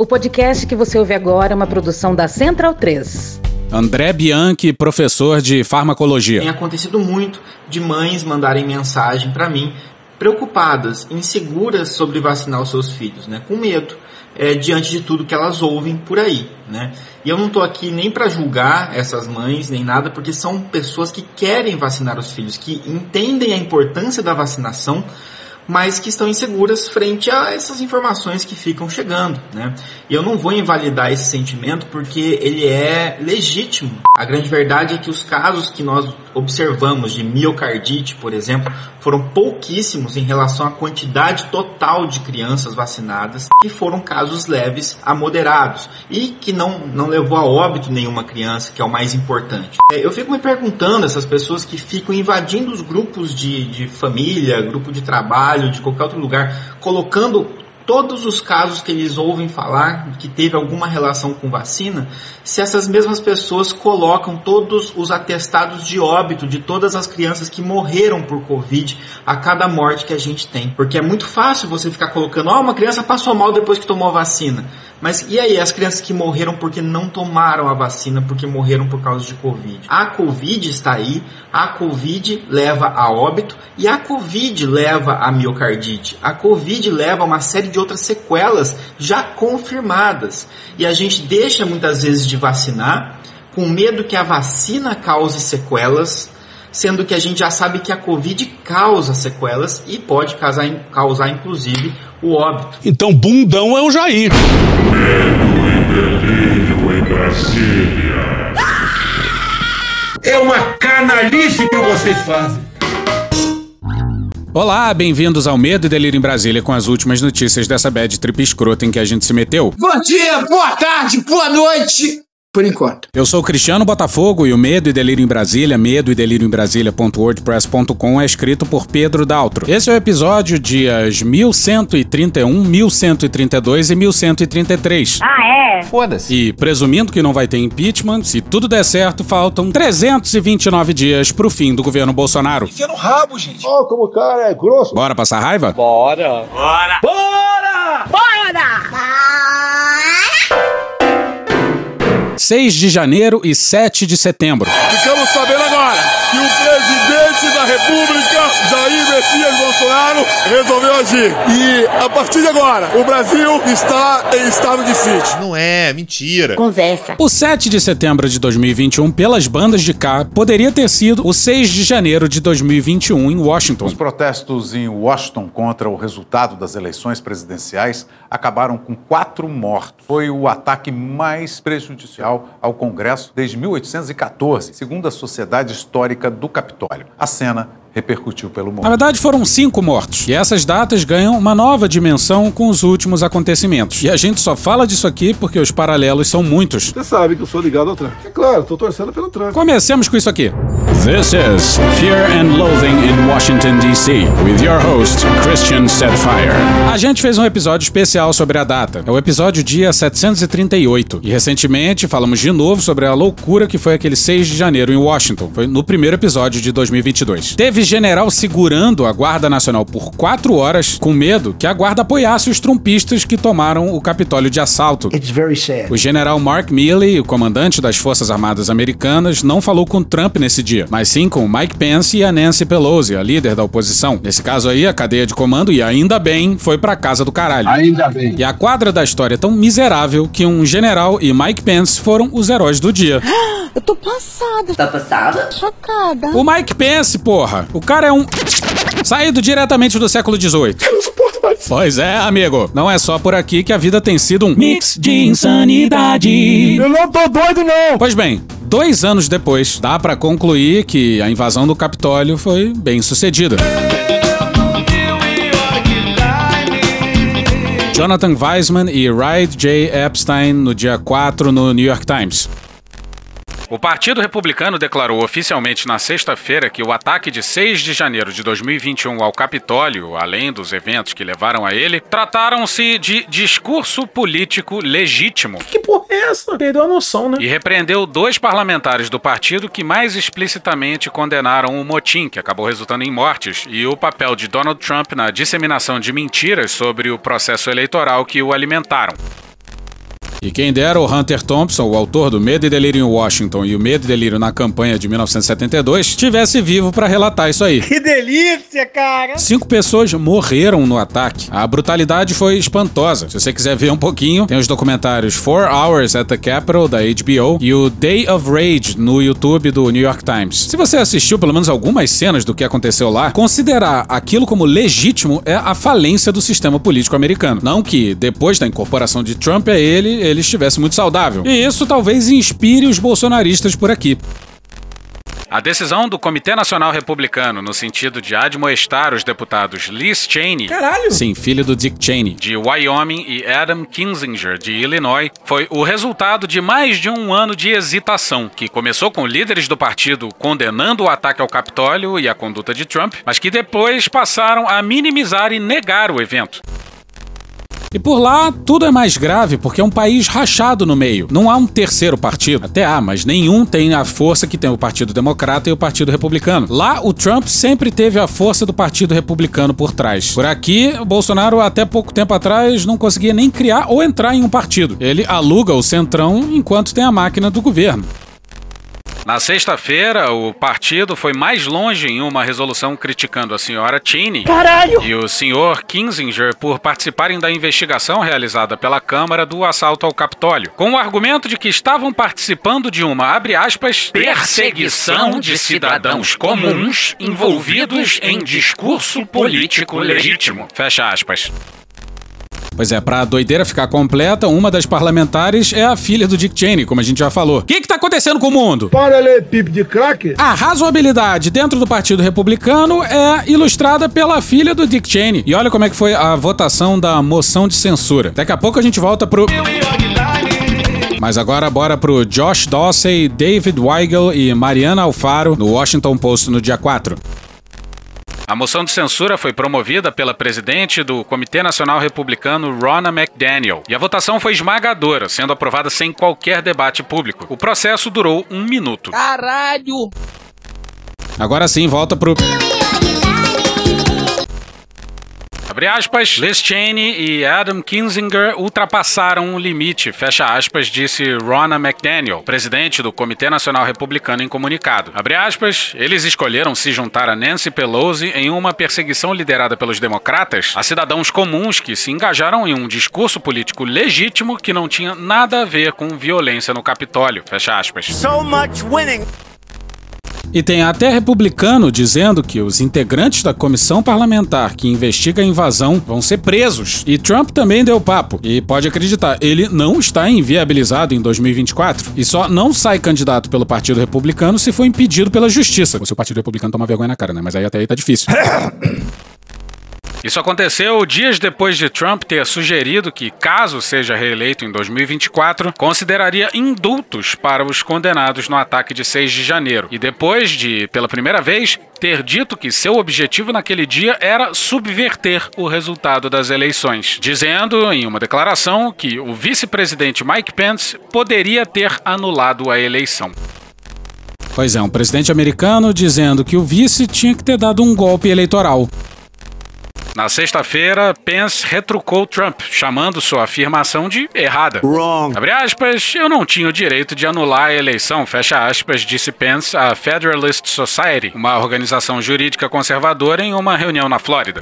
O podcast que você ouve agora é uma produção da Central 3. André Bianchi, professor de farmacologia. Tem acontecido muito de mães mandarem mensagem para mim preocupadas, inseguras sobre vacinar os seus filhos, né? Com medo é, diante de tudo que elas ouvem por aí, né? E eu não estou aqui nem para julgar essas mães nem nada, porque são pessoas que querem vacinar os filhos, que entendem a importância da vacinação mas que estão inseguras frente a essas informações que ficam chegando, né? E eu não vou invalidar esse sentimento porque ele é legítimo. A grande verdade é que os casos que nós observamos de miocardite, por exemplo, foram pouquíssimos em relação à quantidade total de crianças vacinadas, que foram casos leves a moderados e que não, não levou a óbito nenhuma criança, que é o mais importante. É, eu fico me perguntando, essas pessoas que ficam invadindo os grupos de, de família, grupo de trabalho, trabalho, de qualquer outro lugar, colocando todos os casos que eles ouvem falar que teve alguma relação com vacina, se essas mesmas pessoas colocam todos os atestados de óbito de todas as crianças que morreram por Covid a cada morte que a gente tem. Porque é muito fácil você ficar colocando, ó, oh, uma criança passou mal depois que tomou a vacina. Mas e aí, as crianças que morreram porque não tomaram a vacina, porque morreram por causa de Covid? A Covid está aí, a Covid leva a óbito e a Covid leva a miocardite. A Covid leva a uma série de outras sequelas já confirmadas. E a gente deixa muitas vezes de vacinar com medo que a vacina cause sequelas sendo que a gente já sabe que a Covid causa sequelas e pode causar, causar inclusive o óbito. Então, bundão é o Jair. Medo e delírio em Brasília. É uma canalice que vocês fazem. Olá, bem-vindos ao Medo e Delírio em Brasília com as últimas notícias dessa bad trip escrota em que a gente se meteu. Bom dia, boa tarde, boa noite por enquanto. Eu sou Cristiano Botafogo e o Medo e Delírio em Brasília, medo e delírio em Brasília.wordpress.com é escrito por Pedro Daltro. Esse é o episódio dias 1131, 1132 e 1133. Ah, é? Foda-se. E presumindo que não vai ter impeachment, se tudo der certo, faltam 329 dias pro fim do governo Bolsonaro. Enfia no rabo, gente. Ó, oh, como o cara é grosso. Bora passar raiva? Bora. Bora. Bora! Bora! 6 de janeiro e 7 de setembro. Ficamos sabendo agora que o presidente da República, Jair Messias Bolsonaro, resolveu agir. E a partir de agora, o Brasil está em estado de sítio. Não é, mentira. Conversa. O 7 de setembro de 2021, pelas bandas de cá, poderia ter sido o 6 de janeiro de 2021 em Washington. Os protestos em Washington contra o resultado das eleições presidenciais acabaram com quatro mortos. Foi o ataque mais prejudicial ao Congresso desde 1814, segundo a Sociedade Histórica do Capitólio. A cena repercutiu pelo mundo. Na verdade, foram cinco mortos. E essas datas ganham uma nova dimensão com os últimos acontecimentos. E a gente só fala disso aqui porque os paralelos são muitos. Você sabe que eu sou ligado ao Trump. É claro, tô torcendo pelo Trump. Comecemos com isso aqui. This is Fear and Loathing in Washington, D.C. with your host, Christian Setfire. A gente fez um episódio especial sobre a data. É o episódio dia 738. E recentemente falamos de novo sobre a loucura que foi aquele 6 de janeiro em Washington. Foi no primeiro episódio de 2022. Teve general segurando a Guarda Nacional por quatro horas, com medo que a Guarda apoiasse os trumpistas que tomaram o Capitólio de assalto. O general Mark Milley, o comandante das Forças Armadas Americanas, não falou com Trump nesse dia, mas sim com Mike Pence e a Nancy Pelosi, a líder da oposição. Nesse caso aí, a cadeia de comando, e ainda bem, foi pra casa do caralho. Ainda bem. E a quadra da história é tão miserável que um general e Mike Pence foram os heróis do dia. Eu tô passada. Tá passada? Chocada. O Mike Pence, porra. O cara é um. Saído diretamente do século XVIII. Eu não suporto mais. Pois é, amigo. Não é só por aqui que a vida tem sido um mix de insanidade. Eu não tô doido, não. Pois bem, dois anos depois, dá para concluir que a invasão do Capitólio foi bem sucedida. Jonathan Weissman e Ryan J. Epstein no dia 4 no New York Times. O Partido Republicano declarou oficialmente na sexta-feira que o ataque de 6 de janeiro de 2021 ao Capitólio, além dos eventos que levaram a ele, trataram-se de discurso político legítimo. Que porra é essa? Perdeu a noção, né? E repreendeu dois parlamentares do partido que mais explicitamente condenaram o motim, que acabou resultando em mortes, e o papel de Donald Trump na disseminação de mentiras sobre o processo eleitoral que o alimentaram. E quem dera o Hunter Thompson, o autor do Medo e Delírio em Washington e o Medo e Delírio na campanha de 1972, estivesse vivo para relatar isso aí. Que delícia, cara! Cinco pessoas morreram no ataque. A brutalidade foi espantosa. Se você quiser ver um pouquinho, tem os documentários Four Hours at the Capitol da HBO e o Day of Rage no YouTube do New York Times. Se você assistiu pelo menos algumas cenas do que aconteceu lá, considerar aquilo como legítimo é a falência do sistema político americano. Não que depois da incorporação de Trump a ele, ele estivesse muito saudável. E isso talvez inspire os bolsonaristas por aqui. A decisão do Comitê Nacional Republicano no sentido de admoestar os deputados Liz Cheney, Caralho! sim, filho do Dick Cheney, de Wyoming e Adam Kinzinger, de Illinois, foi o resultado de mais de um ano de hesitação, que começou com líderes do partido condenando o ataque ao Capitólio e a conduta de Trump, mas que depois passaram a minimizar e negar o evento. E por lá, tudo é mais grave porque é um país rachado no meio. Não há um terceiro partido. Até há, mas nenhum tem a força que tem o Partido Democrata e o Partido Republicano. Lá, o Trump sempre teve a força do Partido Republicano por trás. Por aqui, o Bolsonaro, até pouco tempo atrás, não conseguia nem criar ou entrar em um partido. Ele aluga o centrão enquanto tem a máquina do governo. Na sexta-feira, o partido foi mais longe em uma resolução criticando a senhora Cheney Caralho! e o senhor Kinzinger por participarem da investigação realizada pela Câmara do assalto ao Capitólio, com o argumento de que estavam participando de uma, abre aspas, perseguição de cidadãos comuns envolvidos em discurso político legítimo. Fecha aspas. Pois é, pra doideira ficar completa, uma das parlamentares é a filha do Dick Cheney, como a gente já falou. O que que tá acontecendo com o mundo? Para ler pipe de crack? A razoabilidade dentro do Partido Republicano é ilustrada pela filha do Dick Cheney. E olha como é que foi a votação da moção de censura. Daqui a pouco a gente volta pro... Mas agora bora pro Josh Dossey, David Weigel e Mariana Alfaro no Washington Post no dia 4. A moção de censura foi promovida pela presidente do Comitê Nacional Republicano, Ronna McDaniel, e a votação foi esmagadora, sendo aprovada sem qualquer debate público. O processo durou um minuto. Caralho! Agora sim, volta pro. Abre aspas, Liz Cheney e Adam Kinzinger ultrapassaram o limite, fecha aspas, disse Ronna McDaniel, presidente do Comitê Nacional Republicano em comunicado. Abre aspas, eles escolheram se juntar a Nancy Pelosi em uma perseguição liderada pelos democratas a cidadãos comuns que se engajaram em um discurso político legítimo que não tinha nada a ver com violência no Capitólio, fecha aspas. So much winning! E tem até republicano dizendo que os integrantes da comissão parlamentar que investiga a invasão vão ser presos. E Trump também deu papo. E pode acreditar, ele não está inviabilizado em 2024 e só não sai candidato pelo Partido Republicano se for impedido pela justiça. Se o Partido Republicano toma vergonha na cara, né? Mas aí até aí tá difícil. Isso aconteceu dias depois de Trump ter sugerido que, caso seja reeleito em 2024, consideraria indultos para os condenados no ataque de 6 de janeiro. E depois de, pela primeira vez, ter dito que seu objetivo naquele dia era subverter o resultado das eleições, dizendo em uma declaração que o vice-presidente Mike Pence poderia ter anulado a eleição. Pois é, um presidente americano dizendo que o vice tinha que ter dado um golpe eleitoral. Na sexta-feira, Pence retrucou Trump, chamando sua afirmação de errada. Wrong. Abre aspas, eu não tinha o direito de anular a eleição, fecha aspas, disse Pence à Federalist Society, uma organização jurídica conservadora, em uma reunião na Flórida.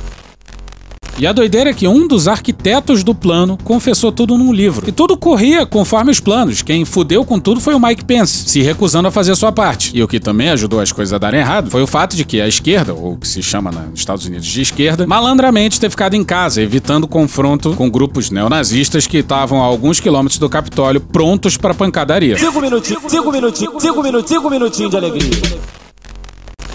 E a doideira é que um dos arquitetos do plano confessou tudo num livro. E tudo corria conforme os planos. Quem fudeu com tudo foi o Mike Pence, se recusando a fazer sua parte. E o que também ajudou as coisas a darem errado foi o fato de que a esquerda, ou o que se chama nos Estados Unidos de esquerda, malandramente ter ficado em casa, evitando confronto com grupos neonazistas que estavam a alguns quilômetros do Capitólio prontos para pancadaria. Cinco minutinhos, cinco minutinhos, cinco minutinhos, cinco minutinhos de alegria.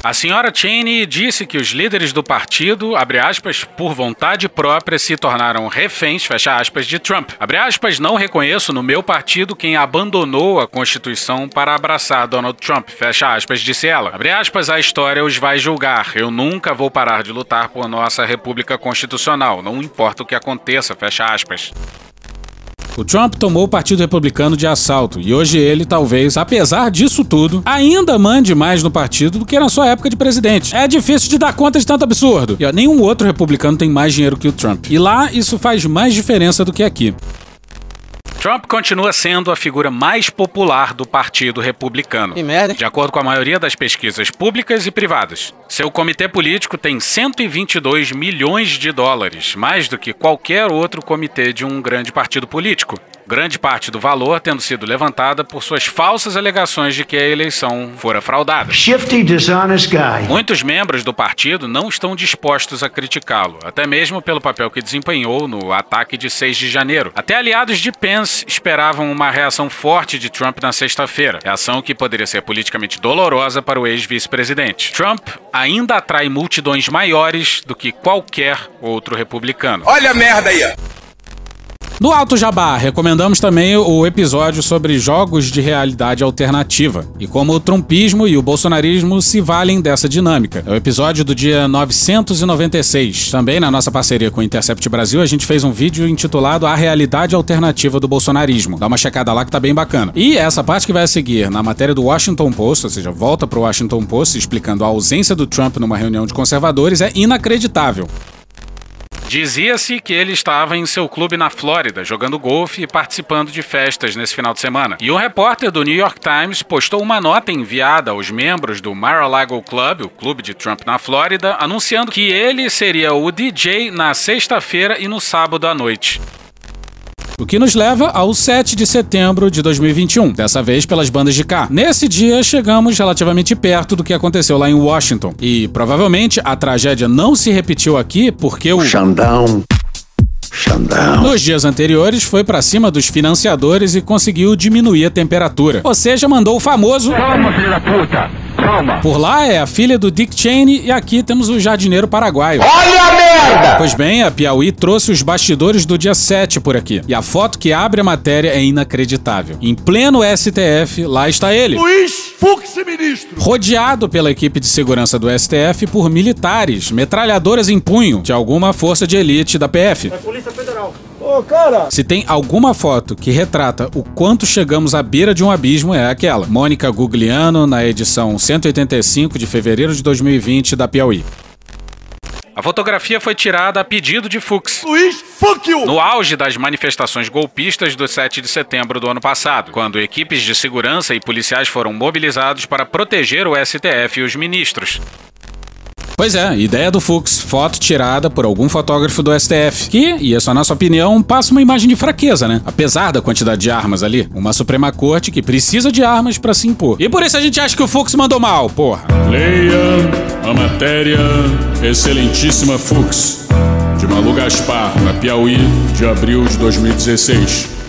A senhora Cheney disse que os líderes do partido, aspas, por vontade própria se tornaram reféns, aspas, de Trump. Aspas, não reconheço no meu partido quem abandonou a Constituição para abraçar Donald Trump, disse ela. A história os vai julgar. Eu nunca vou parar de lutar por nossa República Constitucional, não importa o que aconteça. O Trump tomou o Partido Republicano de assalto e hoje ele, talvez, apesar disso tudo, ainda mande mais no partido do que na sua época de presidente. É difícil de dar conta de tanto absurdo. E ó, nenhum outro republicano tem mais dinheiro que o Trump. E lá isso faz mais diferença do que aqui. Trump continua sendo a figura mais popular do Partido Republicano. De acordo com a maioria das pesquisas públicas e privadas. Seu comitê político tem 122 milhões de dólares, mais do que qualquer outro comitê de um grande partido político. Grande parte do valor tendo sido levantada por suas falsas alegações de que a eleição fora fraudada. Shifty, dishonest guy. Muitos membros do partido não estão dispostos a criticá-lo, até mesmo pelo papel que desempenhou no ataque de 6 de janeiro. Até aliados de Pence esperavam uma reação forte de Trump na sexta-feira, reação que poderia ser politicamente dolorosa para o ex-vice-presidente. Trump ainda atrai multidões maiores do que qualquer outro republicano. Olha a merda aí. No Alto Jabá, recomendamos também o episódio sobre jogos de realidade alternativa e como o trumpismo e o bolsonarismo se valem dessa dinâmica. É o episódio do dia 996. Também na nossa parceria com o Intercept Brasil, a gente fez um vídeo intitulado A Realidade Alternativa do Bolsonarismo. Dá uma checada lá que tá bem bacana. E essa parte que vai seguir na matéria do Washington Post, ou seja, volta pro Washington Post explicando a ausência do Trump numa reunião de conservadores, é inacreditável. Dizia-se que ele estava em seu clube na Flórida, jogando golfe e participando de festas nesse final de semana. E um repórter do New York Times postou uma nota enviada aos membros do Mar-a-Lago Club, o clube de Trump na Flórida, anunciando que ele seria o DJ na sexta-feira e no sábado à noite. O que nos leva ao 7 de setembro de 2021, dessa vez pelas bandas de cá. Nesse dia, chegamos relativamente perto do que aconteceu lá em Washington. E provavelmente a tragédia não se repetiu aqui porque o. Xandão. Xandão. Nos dias anteriores, foi pra cima dos financiadores e conseguiu diminuir a temperatura. Ou seja, mandou o famoso. Toma, filho da puta. Toma. Por lá é a filha do Dick Cheney e aqui temos o jardineiro paraguaio. Olha a merda. Pois bem, a Piauí trouxe os bastidores do dia 7 por aqui. E a foto que abre a matéria é inacreditável. Em pleno STF, lá está ele. Luiz Fux, ministro. Rodeado pela equipe de segurança do STF por militares, metralhadoras em punho de alguma força de elite da PF. Polícia Federal. Ô, cara! Se tem alguma foto que retrata o quanto chegamos à beira de um abismo, é aquela. Mônica Gugliano, na edição 185 de fevereiro de 2020 da Piauí. A fotografia foi tirada a pedido de Fux. Luiz, fuck you. No auge das manifestações golpistas do 7 de setembro do ano passado, quando equipes de segurança e policiais foram mobilizados para proteger o STF e os ministros. Pois é, ideia do Fux, foto tirada por algum fotógrafo do STF, que, e essa é a nossa opinião, passa uma imagem de fraqueza, né? Apesar da quantidade de armas ali, uma Suprema Corte que precisa de armas para se impor. E por isso a gente acha que o Fux mandou mal, porra. Leia a matéria Excelentíssima Fux, de Malu Gaspar, na Piauí, de abril de 2016.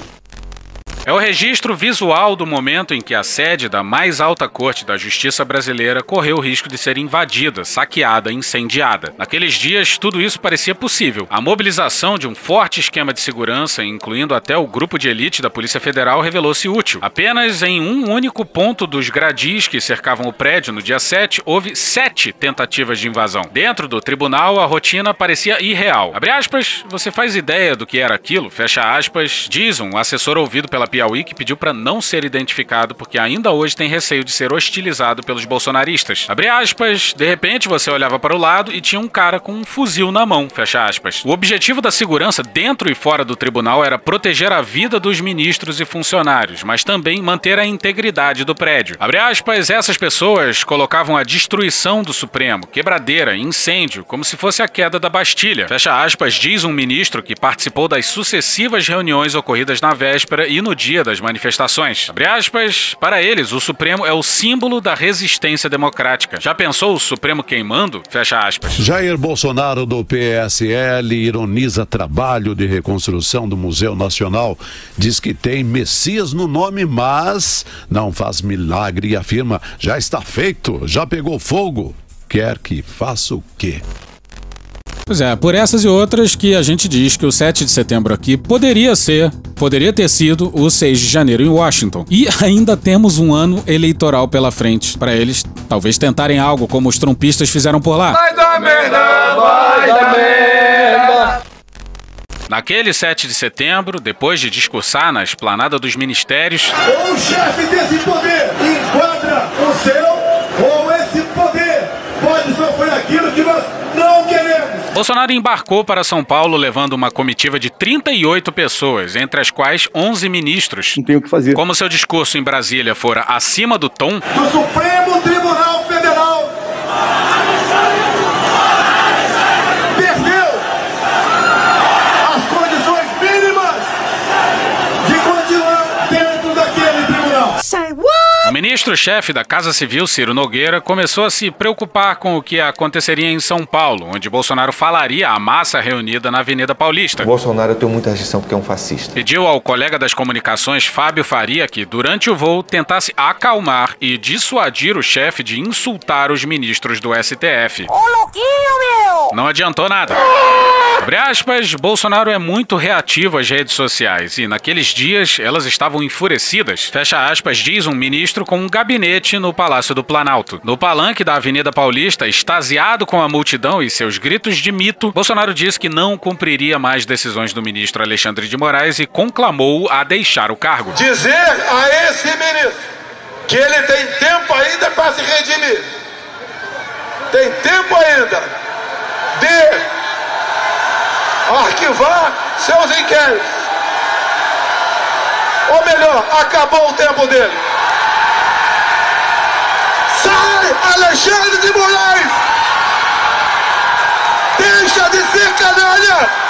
É o registro visual do momento em que a sede da mais alta corte da justiça brasileira correu o risco de ser invadida, saqueada, incendiada. Naqueles dias, tudo isso parecia possível. A mobilização de um forte esquema de segurança, incluindo até o grupo de elite da Polícia Federal, revelou-se útil. Apenas em um único ponto dos gradis que cercavam o prédio, no dia 7, houve sete tentativas de invasão. Dentro do tribunal, a rotina parecia irreal. Abre aspas, você faz ideia do que era aquilo? Fecha aspas, diz um assessor ouvido pela Piauí que pediu para não ser identificado porque ainda hoje tem receio de ser hostilizado pelos bolsonaristas. Abre aspas, de repente você olhava para o lado e tinha um cara com um fuzil na mão, fecha aspas. O objetivo da segurança dentro e fora do tribunal era proteger a vida dos ministros e funcionários, mas também manter a integridade do prédio. Abre aspas, essas pessoas colocavam a destruição do Supremo, quebradeira, incêndio, como se fosse a queda da Bastilha. Fecha aspas, diz um ministro que participou das sucessivas reuniões ocorridas na véspera e no dia das manifestações. Abre aspas, para eles, o Supremo é o símbolo da resistência democrática. Já pensou o Supremo queimando? Fecha aspas. Jair Bolsonaro do PSL ironiza trabalho de reconstrução do Museu Nacional. Diz que tem Messias no nome, mas não faz milagre e afirma: já está feito, já pegou fogo. Quer que faça o quê? Pois é, por essas e outras que a gente diz que o 7 de setembro aqui poderia ser, poderia ter sido o 6 de janeiro em Washington. E ainda temos um ano eleitoral pela frente para eles talvez tentarem algo como os trumpistas fizeram por lá. Vai dar merda, vai dar merda. Naquele 7 de setembro, depois de discursar na esplanada dos ministérios, o chefe desse poder enquadra o seu, ou esse poder pode sofrer aquilo que nós não queremos. Bolsonaro embarcou para São Paulo levando uma comitiva de 38 pessoas, entre as quais 11 ministros. Não tem o que fazer. Como seu discurso em Brasília fora acima do tom, Do Supremo Tribunal Federal. Perdeu as condições mínimas de continuar dentro daquele tribunal. Say what? o ministro-chefe da Casa Civil, Ciro Nogueira, começou a se preocupar com o que aconteceria em São Paulo, onde Bolsonaro falaria à massa reunida na Avenida Paulista. Bolsonaro eu tenho muita restrição porque é um fascista. Pediu ao colega das comunicações, Fábio Faria, que durante o voo tentasse acalmar e dissuadir o chefe de insultar os ministros do STF. Ô, louquinho, meu! Não adiantou nada. Abre aspas, Bolsonaro é muito reativo às redes sociais e naqueles dias elas estavam enfurecidas. Fecha aspas, diz um ministro com um gabinete no Palácio do Planalto. No palanque da Avenida Paulista, extasiado com a multidão e seus gritos de mito, Bolsonaro disse que não cumpriria mais decisões do ministro Alexandre de Moraes e conclamou-o a deixar o cargo. Dizer a esse ministro que ele tem tempo ainda para se redimir. Tem tempo ainda de arquivar seus inquéritos. Ou melhor, acabou o tempo dele. Alexandre de Moraes! Deixa de ser canalha!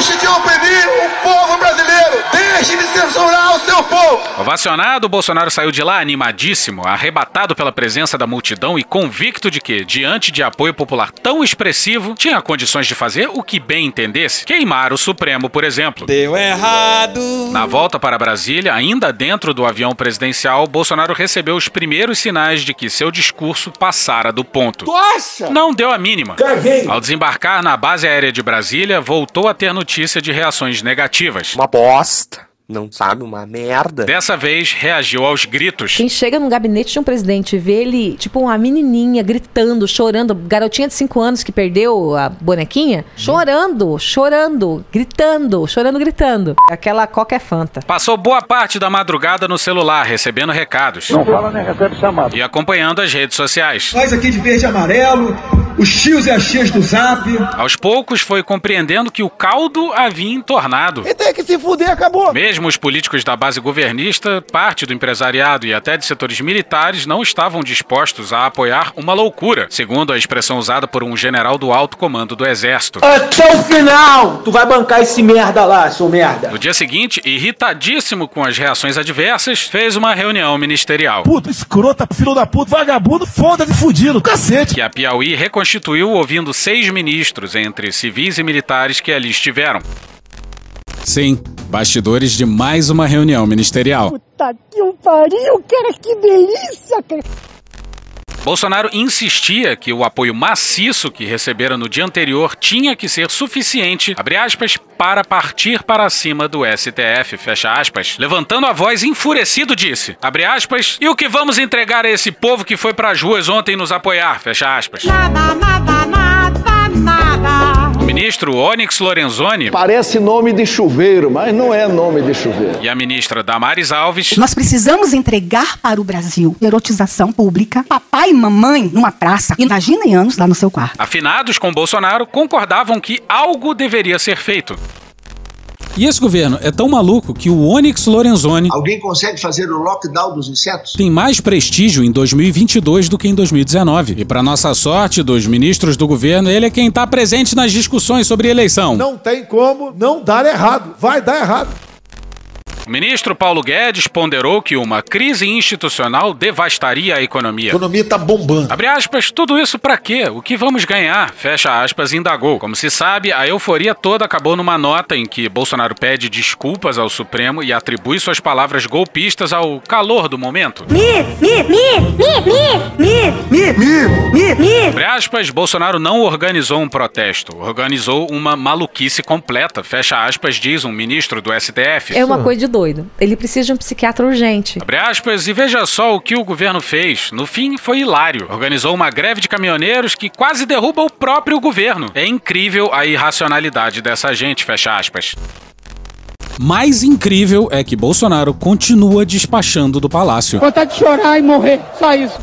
Deixe de oprimir o povo brasileiro! Deixe de censurar o seu povo! Ovacionado, Bolsonaro saiu de lá animadíssimo, arrebatado pela presença da multidão e convicto de que, diante de apoio popular tão expressivo, tinha condições de fazer o que bem entendesse. Queimar o Supremo, por exemplo. Deu errado. Na volta para Brasília, ainda dentro do avião presidencial, Bolsonaro recebeu os primeiros sinais de que seu discurso passara do ponto. Nossa! Não deu a mínima. Caguei! Ao desembarcar na base aérea de Brasília, voltou a ter notícia de reações negativas. Uma bosta. Não sabe, uma merda. Dessa vez, reagiu aos gritos. Quem chega no gabinete de um presidente e vê ele, tipo, uma menininha gritando, chorando, garotinha de 5 anos que perdeu a bonequinha, chorando, chorando, gritando, chorando, gritando. Aquela coca é fanta. Passou boa parte da madrugada no celular, recebendo recados. Não fala nem recebe chamado. E acompanhando as redes sociais. Nós aqui de verde e amarelo, os tios e as tias do zap. Aos poucos, foi compreendendo que o caldo havia entornado. E tem que se fuder, acabou. Mesmo os políticos da base governista, parte do empresariado e até de setores militares não estavam dispostos a apoiar uma loucura, segundo a expressão usada por um general do alto comando do exército. Até o final, tu vai bancar esse merda lá, seu merda. No dia seguinte, irritadíssimo com as reações adversas, fez uma reunião ministerial. Puto, escrota, filho da puta, vagabundo, foda-se fudido, cacete. Que a Piauí reconstituiu ouvindo seis ministros, entre civis e militares que ali estiveram. Sim, bastidores de mais uma reunião ministerial. Puta que um pariu, cara, que delícia, cara. Bolsonaro insistia que o apoio maciço que recebera no dia anterior tinha que ser suficiente, abre aspas, para partir para cima do STF, fecha aspas. Levantando a voz enfurecido disse, abre aspas, e o que vamos entregar a esse povo que foi para as ruas ontem nos apoiar, fecha aspas. Nada, nada, nada, nada. Ministro Onyx Lorenzoni Parece nome de chuveiro, mas não é nome de chuveiro. e a ministra Damares Alves Nós precisamos entregar para o Brasil erotização pública, papai e mamãe numa praça vagina e anos lá no seu quarto. afinados com Bolsonaro, concordavam que algo deveria ser feito. E esse governo é tão maluco que o Onyx Lorenzoni Alguém consegue fazer o lockdown dos insetos? tem mais prestígio em 2022 do que em 2019. E para nossa sorte dos ministros do governo, ele é quem está presente nas discussões sobre eleição. Não tem como não dar errado. Vai dar errado. O ministro Paulo Guedes ponderou que uma crise institucional devastaria a economia. A economia tá bombando. Abre aspas, tudo isso pra quê? O que vamos ganhar? Fecha aspas, indagou. Como se sabe, a euforia toda acabou numa nota em que Bolsonaro pede desculpas ao Supremo e atribui suas palavras golpistas ao calor do momento. Mi, mi, mi, mi, mi, mi, mi, mi, mi. Abre aspas, Bolsonaro não organizou um protesto, organizou uma maluquice completa. Fecha aspas, diz um ministro do STF. É uma coisa de doido. Ele precisa de um psiquiatra urgente. Abre aspas, e veja só o que o governo fez. No fim, foi hilário. Organizou uma greve de caminhoneiros que quase derruba o próprio governo. É incrível a irracionalidade dessa gente, fecha aspas. Mais incrível é que Bolsonaro continua despachando do palácio. Vontade de chorar e morrer, só isso.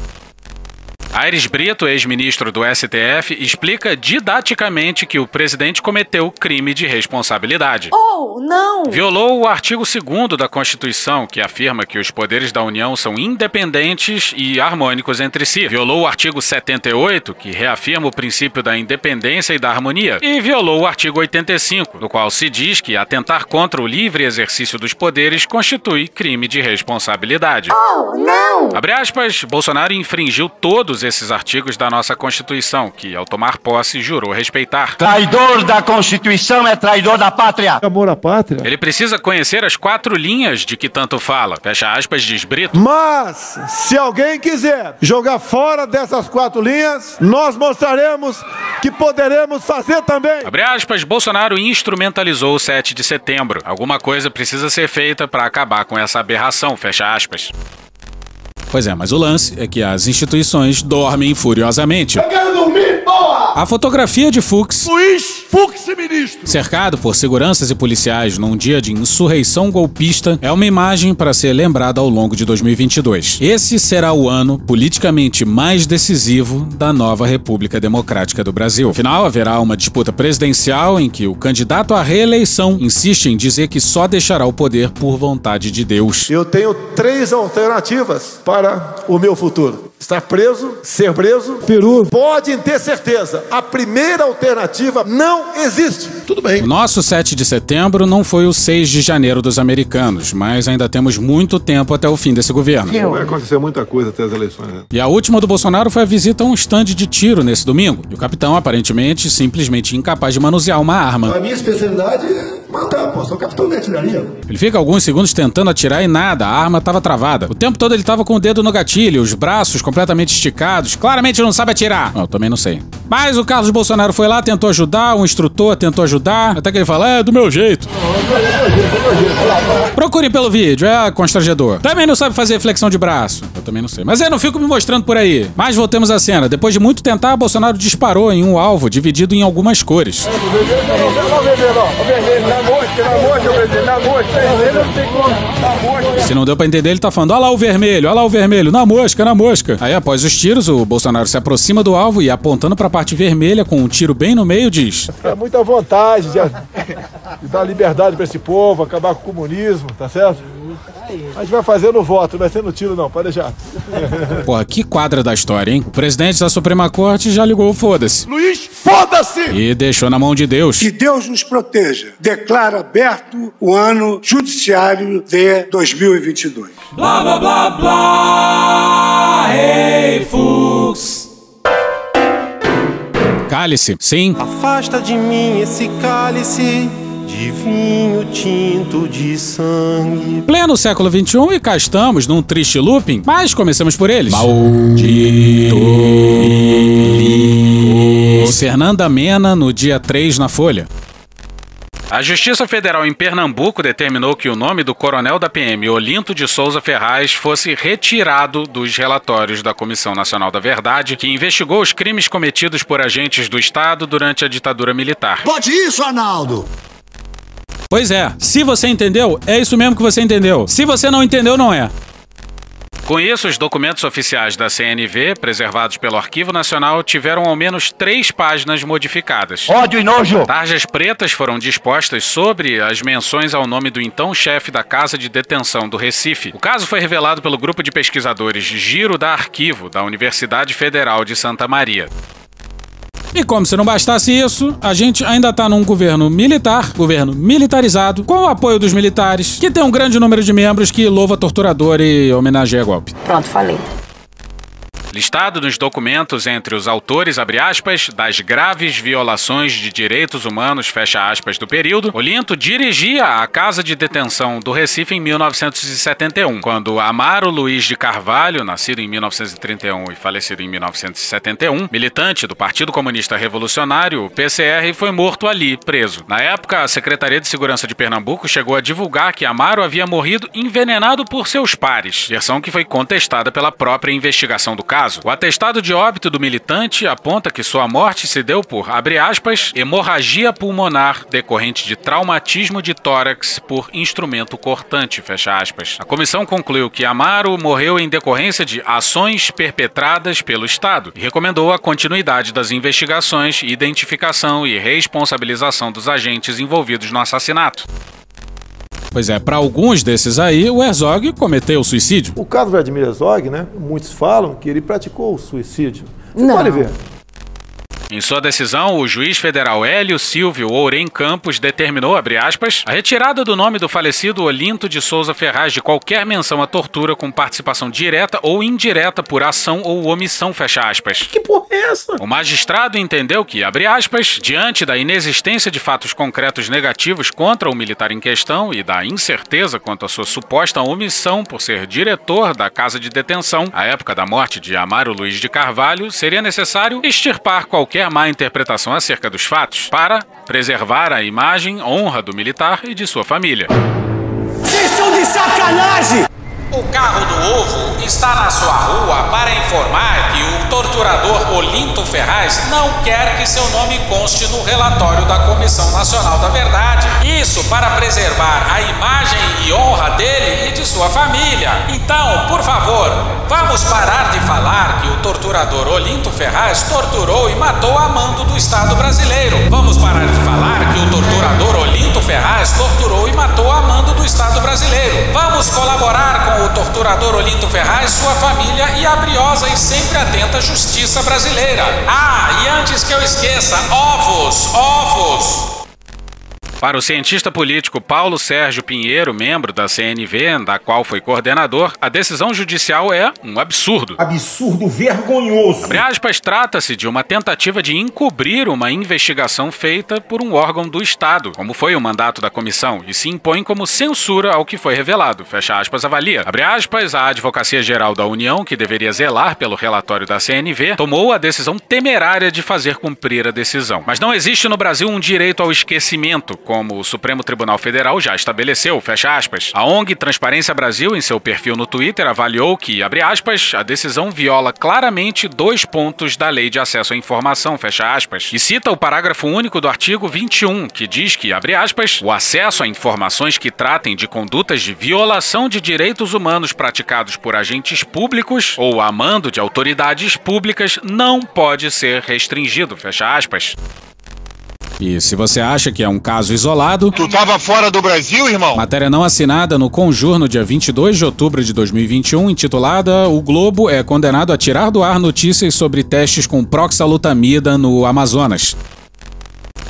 Aires Brito, ex-ministro do STF, explica didaticamente que o presidente cometeu crime de responsabilidade. Oh, não! Violou o artigo 2 da Constituição, que afirma que os poderes da União são independentes e harmônicos entre si. Violou o artigo 78, que reafirma o princípio da independência e da harmonia. E violou o artigo 85, no qual se diz que atentar contra o livre exercício dos poderes constitui crime de responsabilidade. Oh, não! Abre aspas, Bolsonaro infringiu todos esses artigos da nossa Constituição, que ao tomar posse jurou respeitar. Traidor da Constituição é traidor da pátria. Amor à pátria. Ele precisa conhecer as quatro linhas de que tanto fala. Fecha aspas, diz Brito. Mas, se alguém quiser jogar fora dessas quatro linhas, nós mostraremos que poderemos fazer também. Abre aspas, Bolsonaro instrumentalizou o 7 de setembro. Alguma coisa precisa ser feita para acabar com essa aberração. Fecha aspas. Pois é, mas o lance é que as instituições dormem furiosamente. Eu quero dormir, porra! A fotografia de Fux, Luiz Fux, ministro! cercado por seguranças e policiais num dia de insurreição golpista, é uma imagem para ser lembrada ao longo de 2022. Esse será o ano politicamente mais decisivo da nova República Democrática do Brasil. Afinal, haverá uma disputa presidencial em que o candidato à reeleição insiste em dizer que só deixará o poder por vontade de Deus. Eu tenho três alternativas para o meu futuro. Estar preso, ser preso. Peru. Podem ter certeza, a primeira alternativa não existe. Tudo bem. O nosso 7 de setembro não foi o 6 de janeiro dos americanos, mas ainda temos muito tempo até o fim desse governo. Vai acontecer muita coisa até as eleições. Né? E a última do Bolsonaro foi a visita a um estande de tiro nesse domingo. E o capitão, aparentemente, simplesmente incapaz de manusear uma arma. A minha especialidade é matar, pô. Sou capitão de artilharia. Ele fica alguns segundos tentando atirar e nada, a arma estava travada. O tempo todo ele estava com o dedo no gatilho, os braços completamente esticados. Claramente não sabe atirar. Eu também não sei. Mas o Carlos Bolsonaro foi lá, tentou ajudar, o instrutor tentou ajudar, até que ele fala: é do meu jeito. Procure pelo vídeo, é constrangedor. Também não sabe fazer flexão de braço. Eu também não sei. Mas eu não fico me mostrando por aí. Mas voltemos à cena. Depois de muito tentar, Bolsonaro disparou em um alvo dividido em algumas cores. Se não deu pra entender, ele tá falando: olha lá o vermelho, olha lá o vermelho, na mosca, na mosca. Aí, após os tiros, o Bolsonaro se aproxima do alvo e, apontando pra parte vermelha com um tiro bem no meio, diz: É muita vontade de, de dar liberdade para esse povo, acabar com o comunismo, tá certo? A gente vai fazer no voto, não vai ser no tiro, não, pode deixar. Porra, que quadra da história, hein? O presidente da Suprema Corte já ligou o foda-se. Luiz, foda-se! E deixou na mão de Deus. Que Deus nos proteja. Declara aberto o ano judiciário de 2022. Blá blá blá blá, hey Fux. Cálice, sim. Afasta de mim esse cálice de vinho tinto de sangue. Pleno século XXI e cá estamos num triste looping, mas começamos por eles. Maldito. Fernanda Mena no dia 3 na Folha. A Justiça Federal em Pernambuco determinou que o nome do coronel da PM, Olinto de Souza Ferraz, fosse retirado dos relatórios da Comissão Nacional da Verdade, que investigou os crimes cometidos por agentes do Estado durante a ditadura militar. Pode isso, Arnaldo! Pois é, se você entendeu, é isso mesmo que você entendeu. Se você não entendeu, não é. Com isso, os documentos oficiais da CNV, preservados pelo Arquivo Nacional, tiveram ao menos três páginas modificadas. Ódio e nojo! Tarjas pretas foram dispostas sobre as menções ao nome do então chefe da Casa de Detenção do Recife. O caso foi revelado pelo grupo de pesquisadores Giro da Arquivo, da Universidade Federal de Santa Maria. E como se não bastasse isso, a gente ainda tá num governo militar, governo militarizado, com o apoio dos militares, que tem um grande número de membros que louva torturador e homenageia golpe. Pronto, falei. Listado nos documentos entre os autores, aspas, das graves violações de direitos humanos, fecha aspas, do período, Olinto dirigia a casa de detenção do Recife em 1971, quando Amaro Luiz de Carvalho, nascido em 1931 e falecido em 1971, militante do Partido Comunista Revolucionário, o PCR, foi morto ali, preso. Na época, a Secretaria de Segurança de Pernambuco chegou a divulgar que Amaro havia morrido envenenado por seus pares, versão que foi contestada pela própria investigação do caso. Caso. O atestado de óbito do militante aponta que sua morte se deu por, abre aspas, hemorragia pulmonar decorrente de traumatismo de tórax por instrumento cortante, fecha aspas. A comissão concluiu que Amaro morreu em decorrência de ações perpetradas pelo Estado e recomendou a continuidade das investigações, identificação e responsabilização dos agentes envolvidos no assassinato. Pois é, para alguns desses aí, o Herzog cometeu suicídio. O caso Vladimir Herzog, né? Muitos falam que ele praticou o suicídio. Você Não. pode ver. Em sua decisão, o juiz federal Hélio Silvio Ourem Campos determinou, abre aspas, a retirada do nome do falecido Olinto de Souza Ferraz de qualquer menção à tortura com participação direta ou indireta por ação ou omissão, fecha aspas. Que porra é essa? O magistrado entendeu que, abre aspas, diante da inexistência de fatos concretos negativos contra o militar em questão e da incerteza quanto à sua suposta omissão por ser diretor da casa de detenção à época da morte de Amaro Luiz de Carvalho, seria necessário extirpar qualquer má interpretação acerca dos fatos para preservar a imagem, honra do militar e de sua família. Vocês são de sacanagem! O carro do ovo está na sua rua para informar que o torturador Olinto Ferraz não quer que seu nome conste no relatório da Comissão Nacional da Verdade. Isso para preservar a imagem honra dele e de sua família. Então, por favor, vamos parar de falar que o torturador Olinto Ferraz torturou e matou a mando do Estado brasileiro. Vamos parar de falar que o torturador Olinto Ferraz torturou e matou a mando do Estado brasileiro. Vamos colaborar com o torturador Olinto Ferraz, sua família e a briosa e sempre atenta justiça brasileira. Ah, e antes que eu esqueça, ovos, ovos! Para o cientista político Paulo Sérgio Pinheiro, membro da CNV, da qual foi coordenador, a decisão judicial é um absurdo. Absurdo vergonhoso. Abre aspas, trata-se de uma tentativa de encobrir uma investigação feita por um órgão do Estado, como foi o mandato da comissão, e se impõe como censura ao que foi revelado. Fecha aspas, avalia. Abre aspas, a Advocacia Geral da União, que deveria zelar pelo relatório da CNV, tomou a decisão temerária de fazer cumprir a decisão. Mas não existe no Brasil um direito ao esquecimento, como o Supremo Tribunal Federal já estabeleceu, fecha aspas. A ONG Transparência Brasil, em seu perfil no Twitter, avaliou que, abre aspas, a decisão viola claramente dois pontos da Lei de Acesso à Informação, fecha aspas, e cita o parágrafo único do artigo 21, que diz que, abre aspas, o acesso a informações que tratem de condutas de violação de direitos humanos praticados por agentes públicos ou a mando de autoridades públicas não pode ser restringido, fecha aspas. E se você acha que é um caso isolado. Tu tava fora do Brasil, irmão? Matéria não assinada no Conjur no dia 22 de outubro de 2021, intitulada O Globo é condenado a tirar do ar notícias sobre testes com proxalutamida no Amazonas.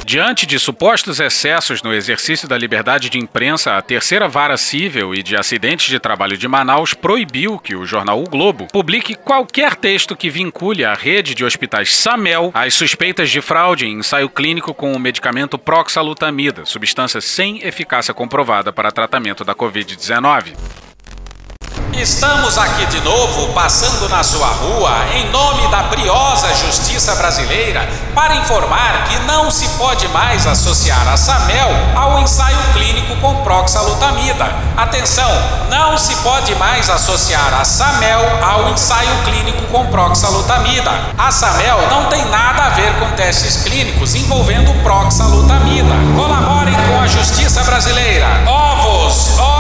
Diante de supostos excessos no exercício da liberdade de imprensa, a terceira vara civil e de acidentes de trabalho de Manaus proibiu que o jornal O Globo publique qualquer texto que vincule a rede de hospitais Samel às suspeitas de fraude em ensaio clínico com o medicamento proxalutamida, substância sem eficácia comprovada para tratamento da Covid-19. Estamos aqui de novo, passando na sua rua, em nome da briosa justiça brasileira, para informar que não se pode mais associar a Samel ao ensaio clínico com proxalutamida. Atenção, não se pode mais associar a Samel ao ensaio clínico com proxalutamida. A Samel não tem nada a ver com testes clínicos envolvendo proxalutamida. Colaborem com a justiça brasileira. Ovos, ovos!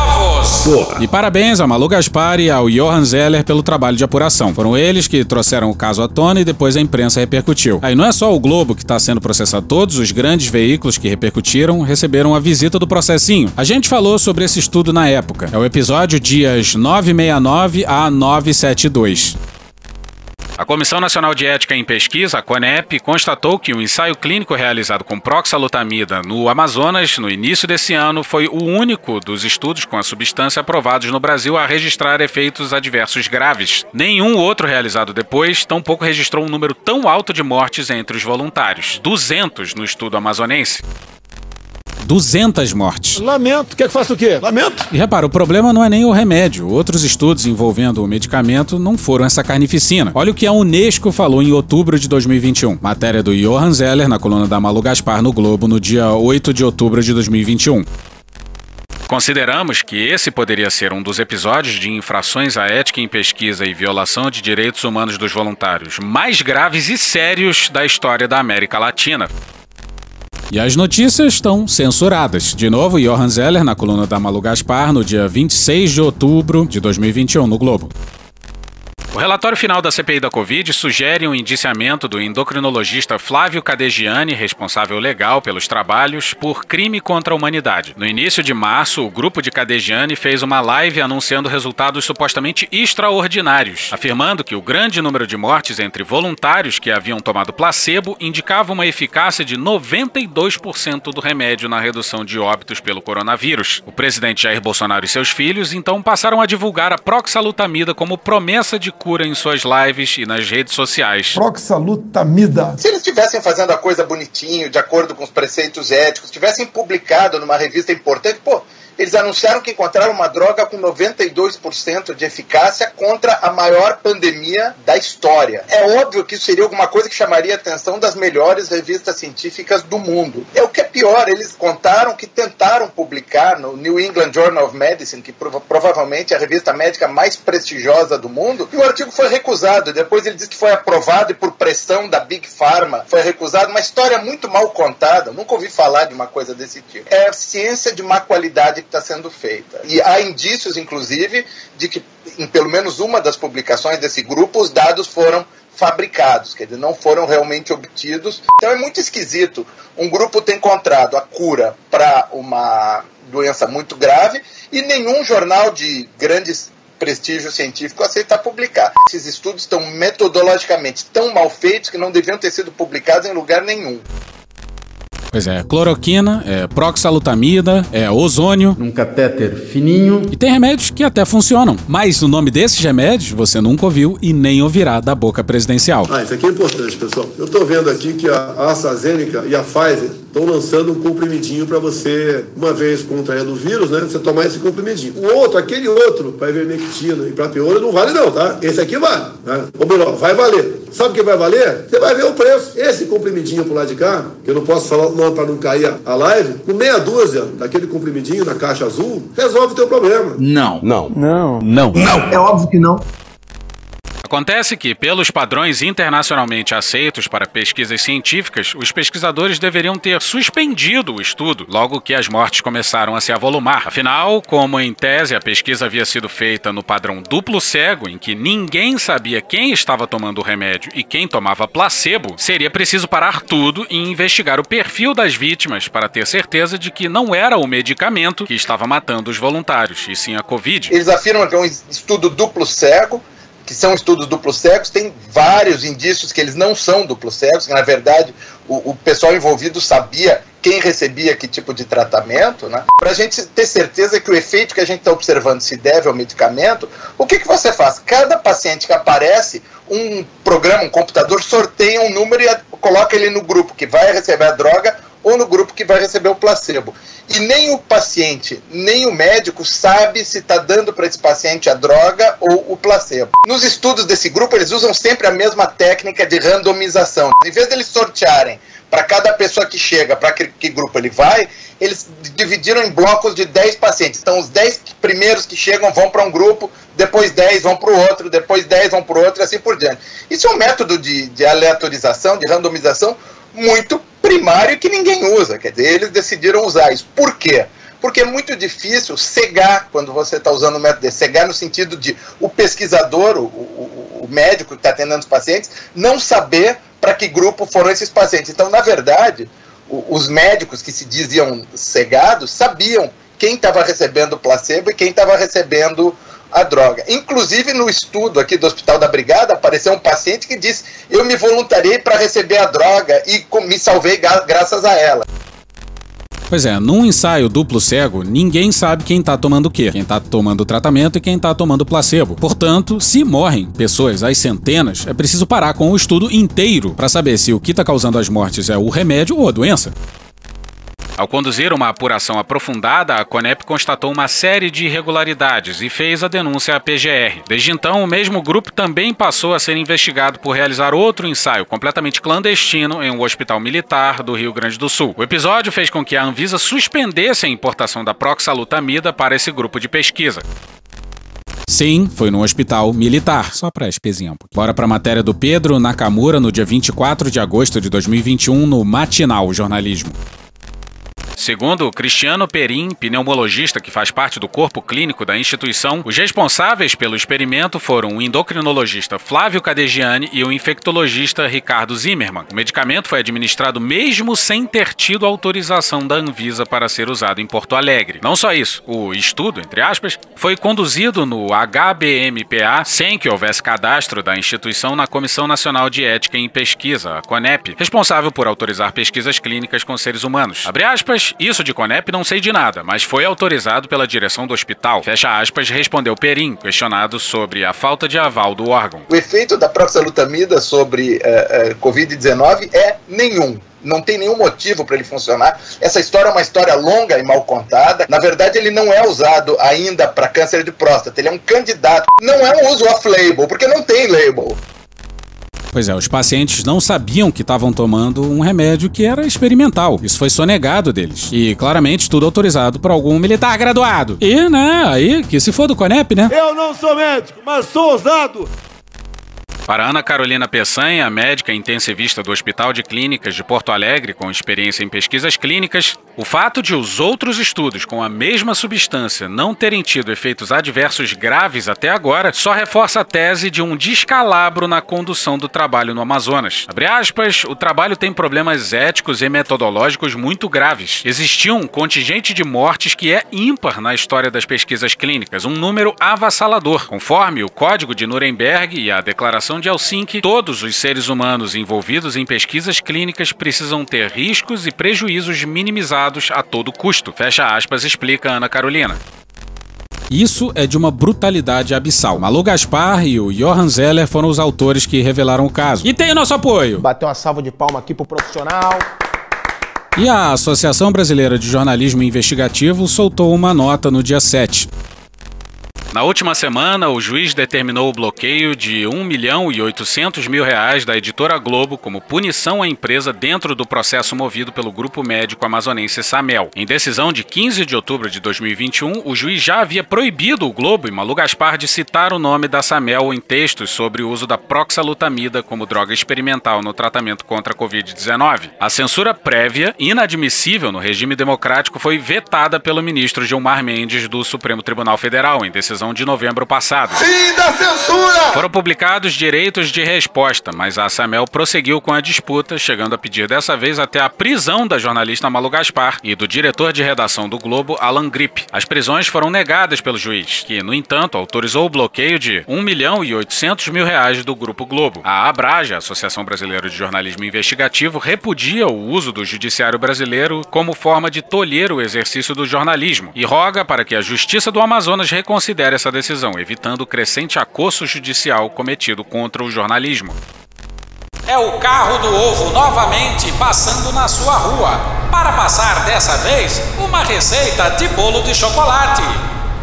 E parabéns ao Malu Gaspar e ao Johan Zeller pelo trabalho de apuração. Foram eles que trouxeram o caso à tona e depois a imprensa repercutiu. Aí não é só o Globo que está sendo processado, todos os grandes veículos que repercutiram receberam a visita do processinho. A gente falou sobre esse estudo na época. É o episódio dias 969 a 972. A Comissão Nacional de Ética em Pesquisa, a CONEP, constatou que o ensaio clínico realizado com proxalutamida no Amazonas no início desse ano foi o único dos estudos com a substância aprovados no Brasil a registrar efeitos adversos graves. Nenhum outro realizado depois tampouco registrou um número tão alto de mortes entre os voluntários, 200 no estudo amazonense. 200 mortes. Lamento. Quer que faça o quê? Lamento. E repara, o problema não é nem o remédio. Outros estudos envolvendo o medicamento não foram essa carnificina. Olha o que a Unesco falou em outubro de 2021. Matéria do Johan Zeller na coluna da Malu Gaspar no Globo no dia 8 de outubro de 2021. Consideramos que esse poderia ser um dos episódios de infrações à ética em pesquisa e violação de direitos humanos dos voluntários mais graves e sérios da história da América Latina. E as notícias estão censuradas. De novo, Johan Zeller na coluna da Malu Gaspar no dia 26 de outubro de 2021 no Globo. O relatório final da CPI da Covid sugere um indiciamento do endocrinologista Flávio Cadegiani, responsável legal pelos trabalhos, por crime contra a humanidade. No início de março, o grupo de Cadegiani fez uma live anunciando resultados supostamente extraordinários, afirmando que o grande número de mortes entre voluntários que haviam tomado placebo indicava uma eficácia de 92% do remédio na redução de óbitos pelo coronavírus. O presidente Jair Bolsonaro e seus filhos então passaram a divulgar a proxalutamida como promessa de cura em suas lives e nas redes sociais. Proxalutamida. Se eles estivessem fazendo a coisa bonitinho, de acordo com os preceitos éticos, tivessem publicado numa revista importante, pô, eles anunciaram que encontraram uma droga com 92% de eficácia contra a maior pandemia da história. É óbvio que isso seria alguma coisa que chamaria a atenção das melhores revistas científicas do mundo. É o que é pior, eles contaram que tentaram publicar no New England Journal of Medicine, que prova provavelmente é a revista médica mais prestigiosa do mundo, e o artigo foi recusado. Depois ele disse que foi aprovado e por pressão da Big Pharma foi recusado. Uma história muito mal contada. Nunca ouvi falar de uma coisa desse tipo. É ciência de má qualidade está sendo feita. E há indícios, inclusive, de que em pelo menos uma das publicações desse grupo os dados foram fabricados, quer dizer, não foram realmente obtidos. Então é muito esquisito. Um grupo ter encontrado a cura para uma doença muito grave e nenhum jornal de grandes prestígio científico aceita publicar. Esses estudos estão metodologicamente tão mal feitos que não deviam ter sido publicados em lugar nenhum. Pois é, cloroquina, é proxalutamida, é ozônio. Num catéter fininho. E tem remédios que até funcionam. Mas o nome desses remédios você nunca ouviu e nem ouvirá da boca presidencial. Ah, isso aqui é importante, pessoal. Eu estou vendo aqui que a AstraZeneca e a Pfizer estão lançando um comprimidinho para você, uma vez contraindo o vírus, né? Você tomar esse comprimidinho. O outro, aquele outro, para ivermectina e para pior, não vale não, tá? Esse aqui vale, né? Ou melhor, vai valer. Sabe o que vai valer? Você vai ver o preço. Esse comprimidinho pro lado de cá, que eu não posso falar não para não cair a live, com meia dúzia daquele comprimidinho na caixa azul, resolve o teu problema. Não. Não. Não. Não. Não. É óbvio que não. Acontece que, pelos padrões internacionalmente aceitos para pesquisas científicas, os pesquisadores deveriam ter suspendido o estudo logo que as mortes começaram a se avolumar. Afinal, como em tese a pesquisa havia sido feita no padrão duplo cego, em que ninguém sabia quem estava tomando o remédio e quem tomava placebo, seria preciso parar tudo e investigar o perfil das vítimas para ter certeza de que não era o medicamento que estava matando os voluntários, e sim a Covid. Eles afirmam que é um estudo duplo cego que são estudos duplos cegos, tem vários indícios que eles não são duplos cegos, que na verdade o, o pessoal envolvido sabia quem recebia que tipo de tratamento, né? Para a gente ter certeza que o efeito que a gente está observando se deve ao medicamento, o que, que você faz? Cada paciente que aparece, um programa, um computador sorteia um número e coloca ele no grupo que vai receber a droga ou no grupo que vai receber o placebo. E nem o paciente, nem o médico sabe se está dando para esse paciente a droga ou o placebo. Nos estudos desse grupo, eles usam sempre a mesma técnica de randomização. Em vez de eles sortearem para cada pessoa que chega, para que, que, grupo ele vai, eles dividiram em blocos de 10 pacientes. Então, os 10 primeiros que chegam vão para um grupo, depois 10 vão para o outro, depois 10 vão para o outro e assim por diante. Isso é um método de, de aleatorização, de randomização muito primário que ninguém usa. Quer dizer, eles decidiram usar isso. Por quê? Porque é muito difícil cegar quando você está usando o método de cegar no sentido de o pesquisador, o, o, o médico que está atendendo os pacientes, não saber para que grupo foram esses pacientes. Então, na verdade, o, os médicos que se diziam cegados sabiam quem estava recebendo placebo e quem estava recebendo a droga. Inclusive, no estudo aqui do Hospital da Brigada, apareceu um paciente que disse: Eu me voluntariei para receber a droga e me salvei graças a ela. Pois é, num ensaio duplo cego, ninguém sabe quem tá tomando o quê, quem tá tomando o tratamento e quem tá tomando placebo. Portanto, se morrem pessoas às centenas, é preciso parar com o estudo inteiro para saber se o que tá causando as mortes é o remédio ou a doença. Ao conduzir uma apuração aprofundada, a CONEP constatou uma série de irregularidades e fez a denúncia à PGR. Desde então, o mesmo grupo também passou a ser investigado por realizar outro ensaio completamente clandestino em um hospital militar do Rio Grande do Sul. O episódio fez com que a Anvisa suspendesse a importação da proxalutamida para esse grupo de pesquisa. Sim, foi no hospital militar. Só pra espezinhar. Bora pra matéria do Pedro Nakamura no dia 24 de agosto de 2021 no Matinal Jornalismo. Segundo Cristiano Perim, pneumologista que faz parte do corpo clínico da instituição, os responsáveis pelo experimento foram o endocrinologista Flávio Cadegiani e o infectologista Ricardo Zimmermann. O medicamento foi administrado mesmo sem ter tido autorização da Anvisa para ser usado em Porto Alegre. Não só isso, o estudo, entre aspas, foi conduzido no HBMPA sem que houvesse cadastro da instituição na Comissão Nacional de Ética em Pesquisa, a CONEP, responsável por autorizar pesquisas clínicas com seres humanos. Abre aspas, isso de Conep não sei de nada, mas foi autorizado pela direção do hospital. Fecha aspas, respondeu Perim, questionado sobre a falta de aval do órgão. O efeito da proxalutamida sobre uh, uh, Covid-19 é nenhum não tem nenhum motivo para ele funcionar. Essa história é uma história longa e mal contada. Na verdade, ele não é usado ainda para câncer de próstata. Ele é um candidato. Não é um uso off-label, porque não tem label. Pois é, os pacientes não sabiam que estavam tomando um remédio que era experimental. Isso foi sonegado deles. E claramente tudo autorizado por algum militar graduado. E, né, aí que se for do Conep, né? Eu não sou médico, mas sou ousado. Para Ana Carolina Peçanha, médica intensivista do Hospital de Clínicas de Porto Alegre, com experiência em pesquisas clínicas, o fato de os outros estudos com a mesma substância não terem tido efeitos adversos graves até agora só reforça a tese de um descalabro na condução do trabalho no Amazonas. Abre aspas, o trabalho tem problemas éticos e metodológicos muito graves. Existia um contingente de mortes que é ímpar na história das pesquisas clínicas, um número avassalador. Conforme o Código de Nuremberg e a Declaração de Helsinki, todos os seres humanos envolvidos em pesquisas clínicas precisam ter riscos e prejuízos minimizados a todo custo. Fecha aspas, explica Ana Carolina. Isso é de uma brutalidade abissal. Malu Gaspar e o Johan Zeller foram os autores que revelaram o caso. E tem o nosso apoio. Bateu uma salva de palma aqui pro profissional. E a Associação Brasileira de Jornalismo Investigativo soltou uma nota no dia 7. Na última semana, o juiz determinou o bloqueio de 1 milhão e 800 mil reais da editora Globo como punição à empresa dentro do processo movido pelo grupo médico amazonense Samel. Em decisão de 15 de outubro de 2021, o juiz já havia proibido o Globo e Malu Gaspar de citar o nome da Samel em textos sobre o uso da proxalutamida como droga experimental no tratamento contra a Covid-19. A censura prévia, inadmissível no regime democrático, foi vetada pelo ministro Gilmar Mendes do Supremo Tribunal Federal em decisão de novembro passado. Fim da censura! Foram publicados direitos de resposta, mas a Samel prosseguiu com a disputa, chegando a pedir dessa vez até a prisão da jornalista Malu Gaspar e do diretor de redação do Globo, Alan Grip. As prisões foram negadas pelo juiz, que, no entanto, autorizou o bloqueio de 1 milhão e 800 mil reais do Grupo Globo. A Abraja, Associação Brasileira de Jornalismo Investigativo, repudia o uso do judiciário brasileiro como forma de tolher o exercício do jornalismo e roga para que a Justiça do Amazonas reconsidere essa decisão, evitando o crescente acosso judicial cometido contra o jornalismo. É o carro do ovo novamente passando na sua rua. Para passar dessa vez, uma receita de bolo de chocolate,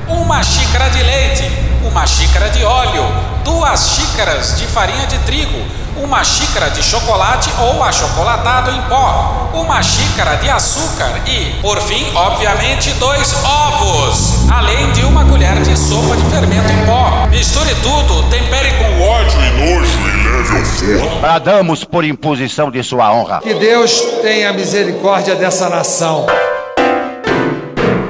uma xícara de leite, uma xícara de óleo, duas xícaras de farinha de trigo, uma xícara de chocolate ou achocolatado em pó, uma xícara de açúcar e, por fim, obviamente, dois ovos, além de uma colher de sopa de fermento em pó. Misture tudo, tempere com ódio e nojo e leve ao forno. Bradamos por imposição de sua honra. Que Deus tenha misericórdia dessa nação.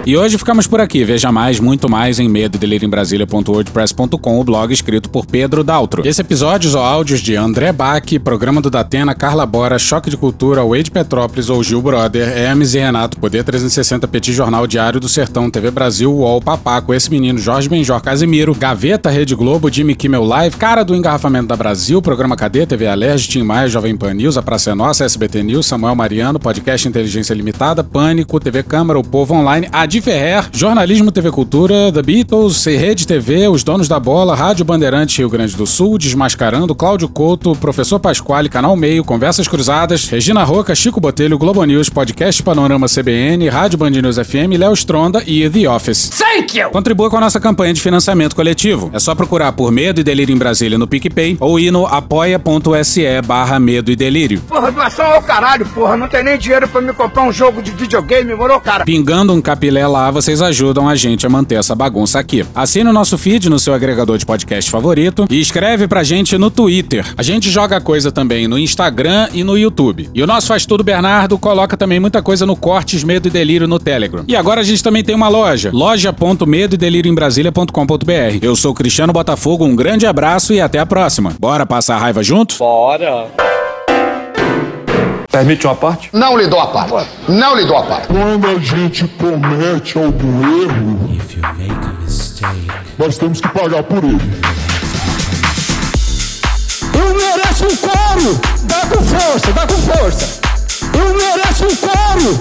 E hoje ficamos por aqui. Veja mais, muito mais em medodelirembrasilha.wordpress.com, o blog escrito por Pedro Daltro. Esse episódio ou áudios de André Bach, Programa do Datena, Carla Bora, Choque de Cultura, Wade Petrópolis ou Gil Brother, e Renato, Poder 360, Petit Jornal Diário do Sertão, TV Brasil, UOL, Papaco, Esse Menino, Jorge Benjor, Casimiro, Gaveta, Rede Globo, Jimmy Kimmel Live, Cara do Engarrafamento da Brasil, Programa Cadê, TV Alerj, Tim Maia, Jovem Pan News, A Praça é Nossa, SBT News, Samuel Mariano, Podcast Inteligência Limitada, Pânico, TV Câmara, O Povo Online, a Adi Ferrer, Jornalismo TV Cultura, The Beatles, Rede TV, Os Donos da Bola, Rádio Bandeirante Rio Grande do Sul, Desmascarando, Cláudio Couto, Professor Pasquale, Canal Meio, Conversas Cruzadas, Regina Roca, Chico Botelho, Globo News, Podcast Panorama CBN, Rádio Band News FM, Léo Stronda e The Office. Thank you! Contribua com a nossa campanha de financiamento coletivo. É só procurar por Medo e Delírio em Brasília no PicPay ou ir no apoia.se barra Medo e Delírio. Porra, doação ao caralho, porra. Não tem nem dinheiro pra me comprar um jogo de videogame, morou, cara? Pingando um capilé lá, vocês ajudam a gente a manter essa bagunça aqui. Assine o nosso feed no seu agregador de podcast favorito e escreve pra gente no Twitter. A gente joga coisa também no Instagram e no YouTube. E o nosso Faz Tudo Bernardo coloca também muita coisa no Cortes Medo e Delírio no Telegram. E agora a gente também tem uma loja, loja.medo delírio em Brasília.com.br. Eu sou Cristiano Botafogo, um grande abraço e até a próxima. Bora passar a raiva junto? Bora! Permite uma parte? Não lhe dou a parte. Não lhe dou a parte. Quando a gente comete algum erro, nós temos que pagar por ele. Eu mereço um coro! Dá com força, dá com força! Eu mereço um coro!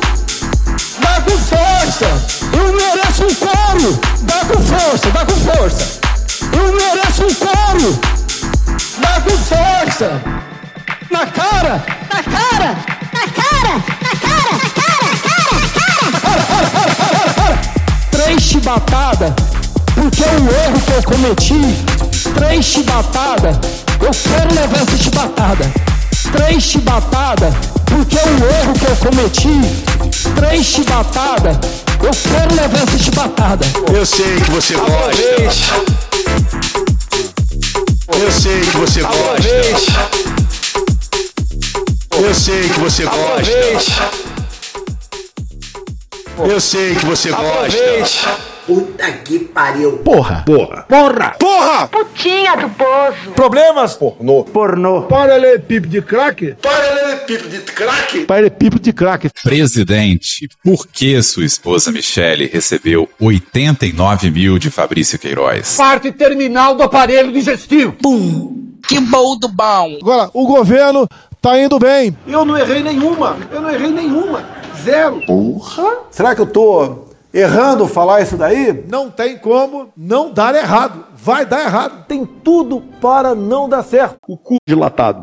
Dá com força! Eu mereço um coro! Dá com força, dá com força! Eu mereço um coro! Dá com força! Na cara! Na cara! Na cara! Na cara! Na cara! Na cara! Na cara! Três chibatadas, porque é um erro que eu cometi. Três chibatadas, eu quero levar essa chibatada. Três chibatadas, porque é um erro que eu cometi. Três chibatadas, eu quero levar essa chibatada. Eu sei que você gosta. Eu sei que você gosta. Eu sei que você gosta. Eu sei que você gosta. Puta que pariu. Porra! Porra! Porra! Porra! Putinha do poço. Problemas? Pornô. Pornô. Paralelepípedo de crack? Paralelepípedo de crack? Paralelepípedo de crack. Presidente, por que sua esposa Michele recebeu 89 mil de Fabrício Queiroz? Parte terminal do aparelho digestivo. Pum! Que bom do bom! Agora, o governo tá indo bem. Eu não errei nenhuma. Eu não errei nenhuma. Zero. Porra! Será que eu tô errando falar isso daí? Não tem como não dar errado. Vai dar errado. Tem tudo para não dar certo. O cu dilatado.